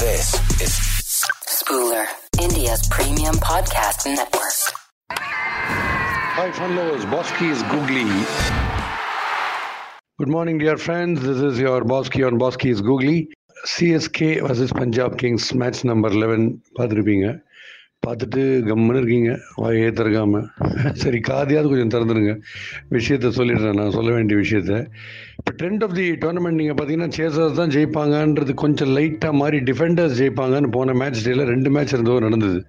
This is Spooler, India's premium podcast network. Hi, fun lovers. Bosky is googly. Good morning, dear friends. This is your Bosky on Bosky is googly. CSK versus Punjab kings match number eleven பார்த்துருப்பீங்க பார்த்துட்டு கம்முன்னு இருக்கீங்க. வாயை திறக்காம. சரி காதையாவது கொஞ்சம் திறந்துருங்க விஷயத்த சொல்லிடுறேன் நான் சொல்ல வேண்டிய விஷயத்த. இப்போ ட்ரெண்ட் ஆஃப் தி டோர்னமெண்ட் நீங்கள் பார்த்தீங்கன்னா சேசர்ஸ் தான் ஜெயிப்பாங்கன்றது கொஞ்சம் லைட்டாக மாதிரி டிஃபெண்டர்ஸ் ஜெயிப்பாங்கன்னு போன மேட்ச் டேயில் ரெண்டு மேட்ச் இருந்தோ நடந்தது.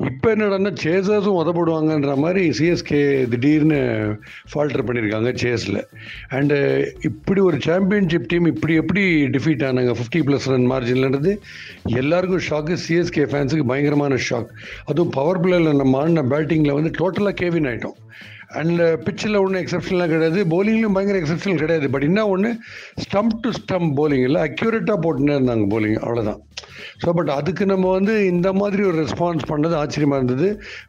இப்போ என்னடான்னா சேசர்ஸும் உதப்படுவாங்கன்ற மாதிரி சிஎஸ்கே திடீர்னு ஃபால்டர் பண்ணியிருக்காங்க சேஸில் அண்டு இப்படி ஒரு சாம்பியன்ஷிப் டீம் இப்படி எப்படி டிஃபீட் ஆனாங்க? ஃபிஃப்டி ப்ளஸ் ரன் மார்ஜின்லன்றது எல்லாருக்கும் ஷாக்கு சிஎஸ்கே ஃபேன்ஸுக்கு பயங்கரமான ஷாக் அதுவும் பவர் பிளேயில் நம்ம ஆடின பேட்டிங்கில் வந்து டோட்டலாக கேவின் ஆகிட்டோம் அண்ட் பிச்சில் ஒன்றும் எக்ஸப்ஷன்லாம் கிடையாது. போலிங்லையும் பயங்கர எக்ஸப்ஷனல் கிடையாது. பட் என்ன ஒன்று ஸ்டம்ப் டு ஸ்டம்ப் போலிங் இல்லை அக்யூரேட்டாக போட்டுனே இருந்தாங்க போலிங் அவ்வளோதான் ஸோ பட் அதுக்கு நம்ம வந்து இந்த மாதிரி ஒரு ரெஸ்பான்ஸ் பண்ணது ஆச்சரியமாக இருந்தது.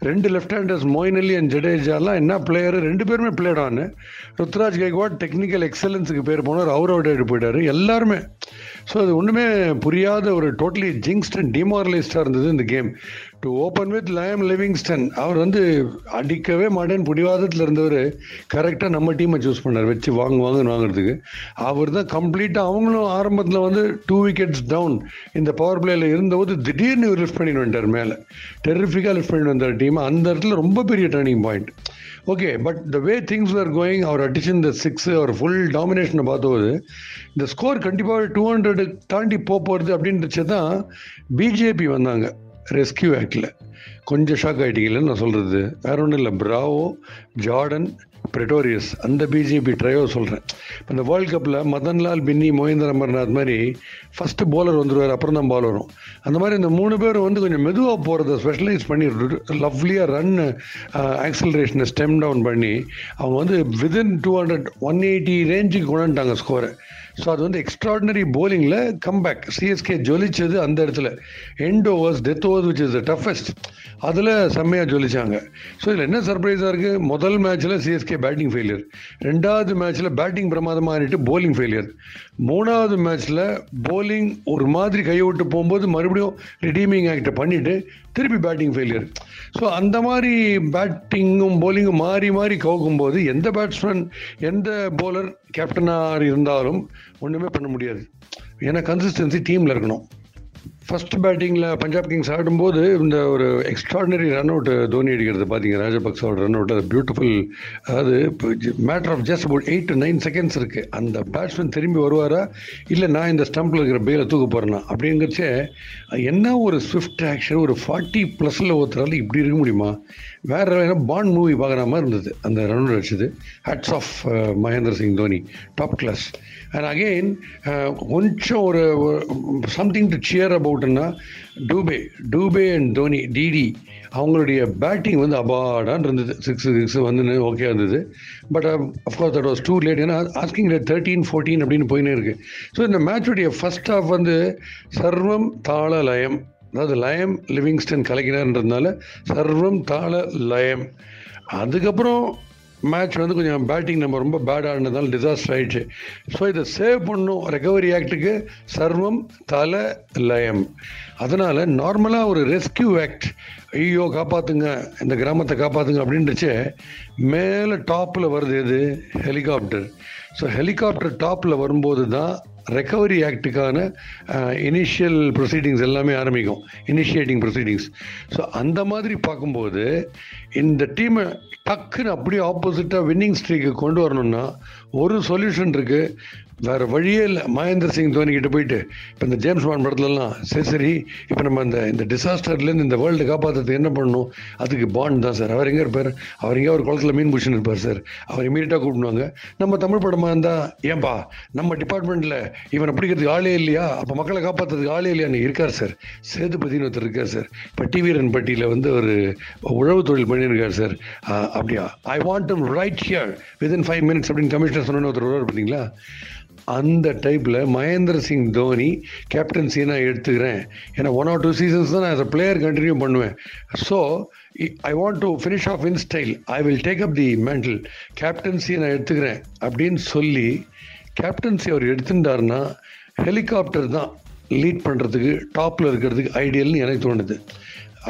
ரெண்டு left handers Moeen Ali and ஜடேஜாலாம் என்ன பிளேயர் ரெண்டு பேருமே பிளேட் ஆனு ருத்ராஜ் கைக்வாட் டெக்னிக்கல் எக்ஸலன்ஸுக்கு பேர் போனார். அவர் அவுட் போயிட்டார். எல்லாருமே. ஸோ அது ஒன்றுமே புரியாத ஒரு டோட்டலி ஜிங்ஸ்டன் டிமாரலைஸ்டாக இருந்தது இந்த game to open with Liam Livingstone அவர் வந்து அடிக்கவே மாட்டேன் பிடிவாதத்தில் இருந்தவர் கரெக்டாக நம்ம டீமை சூஸ் பண்ணார் வச்சு வாங்க வாங்கன்னு வாங்குறதுக்கு. அவர் தான் கம்ப்ளீட்டாக அவங்களும் ஆரம்பத்தில் வந்து டூ விக்கெட்ஸ் டவுன் இந்த பவர் பிளேயில் இருந்தபோது திடீர்னு லிஃப்ட் பண்ணிட்டு வந்துட்டார் மேலே. டெரிஃபிக்காக லிஃப்ட் பண்ணிட்டு வந்தார் டீம் அந்த இடத்துல ரொம்ப பெரிய turning point okay but the way things are going our addition இந்த சிக்ஸ் அவர் ஃபுல் டாமினேஷனை பார்த்தபோது இந்த ஸ்கோர் கண்டிப்பாக டூ ஹண்ட்ரடு தாண்டி போக போகிறது அப்படின்றச்சு தான் பிஜேபி வந்தாங்க. ரெஸ்கியூ ஆக்டில் கொஞ்சம் ஷாக் ஆகிட்டீங்கன்னு நான் சொல்கிறது வேற ஒன்றும் இல்லை. பிராவோ ஜார்டன் ப்ரெட்டோரியஸ் அந்த பிஜேபி ட்ரையோ சொல்கிறேன் இப்போ இந்த வேர்ல்ட் கப்பில் மதன்லால் பின்னி மோகேந்திர அமர்நாத் மாதிரி ஃபஸ்ட்டு பவுலர் வந்துடுவார் அப்புறம் தான் பால் வரும். அந்த மாதிரி இந்த மூணு பேர் வந்து கொஞ்சம் மெதுவாக போகிறத ஸ்பெஷலைஸ் பண்ணி லவ்லியாக ரன் ஆக்சலரேஷனை ஸ்டெம் டவுன் பண்ணி அவங்க வந்து within two hundred one eighty ரேஞ்சுக்கு கொண்டாண்டாங்க ஸ்கோரை ஸோ அது வந்து எக்ஸ்ட்ராடினரி போலிங்கில் கம்பேக் சிஎஸ்கே ஜொலிச்சது அந்த இடத்துல. End overs death overs which is the toughest அதில் செம்மையாக ஜொலிச்சாங்க. ஸோ இதில் என்ன சர்ப்ரைஸாக இருக்குது முதல் மேட்ச்சில் சிஎஸ்கே பேட்டிங் ஃபெயிலியர் ரெண்டாவது மேட்ச்சில் பேட்டிங் பிரமாதமாக ஆகிட்டு போலிங் ஃபெயிலியர் மூணாவது மேட்ச்சில் போலிங் ஒரு மாதிரி கையை விட்டு போகும்போது மறுபடியும் ரிடீமிங் ஆக்டை பண்ணிவிட்டு திருப்பி பேட்டிங் ஃபெயிலியர் ஸோ அந்த மாதிரி பேட்டிங்கும் போலிங்கும் மாறி மாறி கவுக்கும் போது எந்த பேட்ஸ்மேன் எந்த போலர் கேப்டனாக இருந்தாலும் ஒன்றுமே பண்ண முடியாது. ஏன்னா கன்சிஸ்டன்சி டீமில் இருக்கணும். ஃபர்ஸ்ட் பேட்டிங்கில் பஞ்சாப் கிங்ஸ் ஆடும்போது இந்த ஒரு எக்ஸ்ட்ராடினரி ரன் அவுட் தோனி அடிக்கிறது. பார்த்தீங்க ராஜபக்சாவோட ரன் அவுட் அது பியூட்டிஃபுல் அதாவது matter of just about eight to nine seconds இருக்குது அந்த பேட்ஸ்மேன் திரும்பி வருவாரா? இல்லை நான் இந்த ஸ்டம்பில் இருக்கிற பேல தூக்க போகிறேன்னா அப்படிங்கிறச்சே என்ன ஒரு ஸ்விஃப்ட் ஆக்ஷன் ஒரு ஃபார்ட்டி ப்ளஸில் ஒருத்தரால் இப்படி இருக்க முடியுமா? வேறு ஏன்னா பாண்ட் மூவி பார்க்குற மாதிரி இருந்தது. அந்த ரன் அவுட் அடிச்சது. Hats off uh, Mahendra Singh Dhoni. Top class and again கொஞ்சம் ஒரு சம்திங் டு சியர் அபவுட்னா டூபே டூபே அண்ட் தோனி டிடி அவங்களுடைய பேட்டிங் வந்து அபாடான் இருந்தது. சிக்ஸ் சிக்ஸ் வந்து ஓகே இருந்தது. But of course that was too late ஏன்னா ஆஸ்கிங் ரேட் தேர்ட்டீன் ஃபோர்டீன் அப்படின்னு போயினே இருக்கு. ஸோ இந்த மேட்சுடைய ஃபர்ஸ்ட் ஹாஃப் வந்து சர்வம் தாள லயம். அதாவது லயம் லிவிங்ஸ்டன் கலைக்கிறார்ன்றதுனால சர்வம் தாள லயம். அதுக்கப்புறம் மேட்ச் வந்து கொஞ்சம் பேட்டிங் நம்ம ரொம்ப பேட் ஆனதுனால டிசாஸ்டர் ஆயிடுச்சு. ஸோ இதை சேவ் பண்ணும் ரெக்கவரி ஆக்டுக்கு சர்வம் தலை லயம். அதனால் நார்மலாக ஒரு ரெஸ்கியூ ஆக்ட் ஐயோ காப்பாற்றுங்க இந்த கிராமத்தை காப்பாற்றுங்க அப்படின்றச்சு மேலே டாப்பில் வருது எது? ஹெலிகாப்டர் ஸோ ஹெலிகாப்டர் டாப்பில் வரும்போது தான் ரெக்கவரி ஆக்டுக்கான இனிஷியல் ப்ரொசீடிங்ஸ் எல்லாமே ஆரம்பிக்கும். இனிஷியேட்டிங் ப்ரொசீடிங்ஸ் ஸோ அந்த மாதிரி பார்க்கும்போது இந்த டீமை டக்குன்னு அப்படியே ஆப்போசிட்டாக வின்னிங் ஸ்ட்ரீக்கு கொண்டு வரணும்னா ஒரு சொல்யூஷன் இருக்குது வேற வழியே இல்லை. மகேந்திர சிங் தோனிக்கிட்ட போயிட்டு இப்போ இந்த ஜேம்ஸ் பாண்ட் படத்துலலாம் சரி சரி இப்போ நம்ம அந்த இந்த டிசாஸ்டர்லேருந்து இந்த வேர்ல்டு காப்பாற்றுறதுக்கு என்ன பண்ணணும்? அதுக்கு பாண்ட் தான் சார். அவர் எங்கே இருப்பார்? அவர் எங்கேயோ ஒரு குளத்தில் மீன் பிடிச்சின்னு இருப்பார் சார். அவர் இமீடியட்டாக கூப்பிடுவாங்க. நம்ம தமிழ் படமாக இருந்தால் ஏன்பா நம்ம டிபார்ட்மெண்ட்டில் இவனை பிடிக்கிறதுக்கு ஆளே இல்லையா? அப்போ மக்களை காப்பாற்றுறதுக்கு ஆளே இல்லையான்னு இருக்கார் சார். சேதுபதினு ஒருத்தர் இருக்கார் சார். பட்டி வீரன் பட்டியில் வந்து ஒரு உழவு தொழில் பண்ணியிருக்கார் சார். அப்படியா? I want right here within five minutes அப்படின்னு கமிஷனர் சொன்ன ஒருத்தர் வருவார் பார்த்தீங்களா? அந்த டைப்பில் மகேந்திர சிங் தோனி கேப்டன்சி நான் எடுத்துக்கிறேன். ஏன்னா ஒன் ஆர் டூ சீசன்ஸ் தான் நான் as பிளேயர் கண்டினியூ பண்ணுவேன். So I want to finish off in style I will take up the mental captaincy நான் எடுத்துக்கிறேன் அப்படின்னு சொல்லி கேப்டன்சி அவர் எடுத்துட்டாருன்னா ஹெலிகாப்டர் தான் லீட் பண்ணுறதுக்கு டாப்பில் இருக்கிறதுக்கு ஐடியல்னு எனக்கு தோணுது.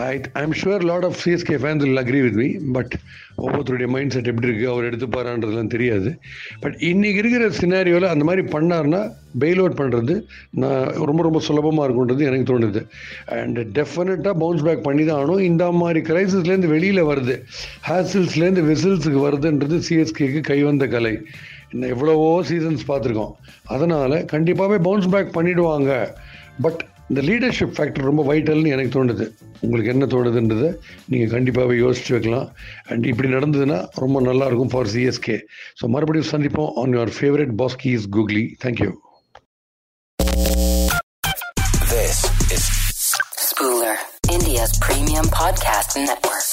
I I'm sure lot of CSK fans will agree with me but ஒவ்வொருத்தருடைய மைண்ட் செட் எப்படி இருக்குது அவர் எடுத்துப்பாரான்றதுலாம் தெரியாது. பட் இன்னைக்கு இருக்கிற சினாரியோவில் அந்த மாதிரி பண்ணார்னா பெயில் அவுட் பண்ணுறது நான் ரொம்ப ரொம்ப சுலபமாக இருக்குன்றது எனக்கு தோணுது. அண்ட் டெஃபினட்டாக பவுன்ஸ் பேக் பண்ணி தான் ஆகணும். இந்த மாதிரி கிரைசிஸ்லேருந்து வெளியில் வருது. ஹேசில்ஸ்லேருந்து விசில்ஸுக்கு வருதுன்றது சிஎஸ்கேக்கு கைவந்த கலை. இன்னும் எவ்வளவோ சீசன்ஸ் பார்த்துருக்கோம். அதனால் கண்டிப்பாகவே பவுன்ஸ் பேக் பண்ணிவிடுவாங்க பட் இந்த லீடர்ஷிப் ஃபேக்டர் ரொம்ப வைட்டல்னு எனக்கு தோணுது. உங்களுக்கு என்ன தோணுதுன்றதை நீங்கள் கண்டிப்பாகவே யோசிச்சு வைக்கலாம். அண்ட் இப்படி நடந்ததுன்னா ரொம்ப நல்லாயிருக்கும் ஃபார் சிஎஸ்கே ஸோ மறுபடியும் சந்திப்போம் on your favourite Baski is googly thank you Spooler, India's premium podcast network.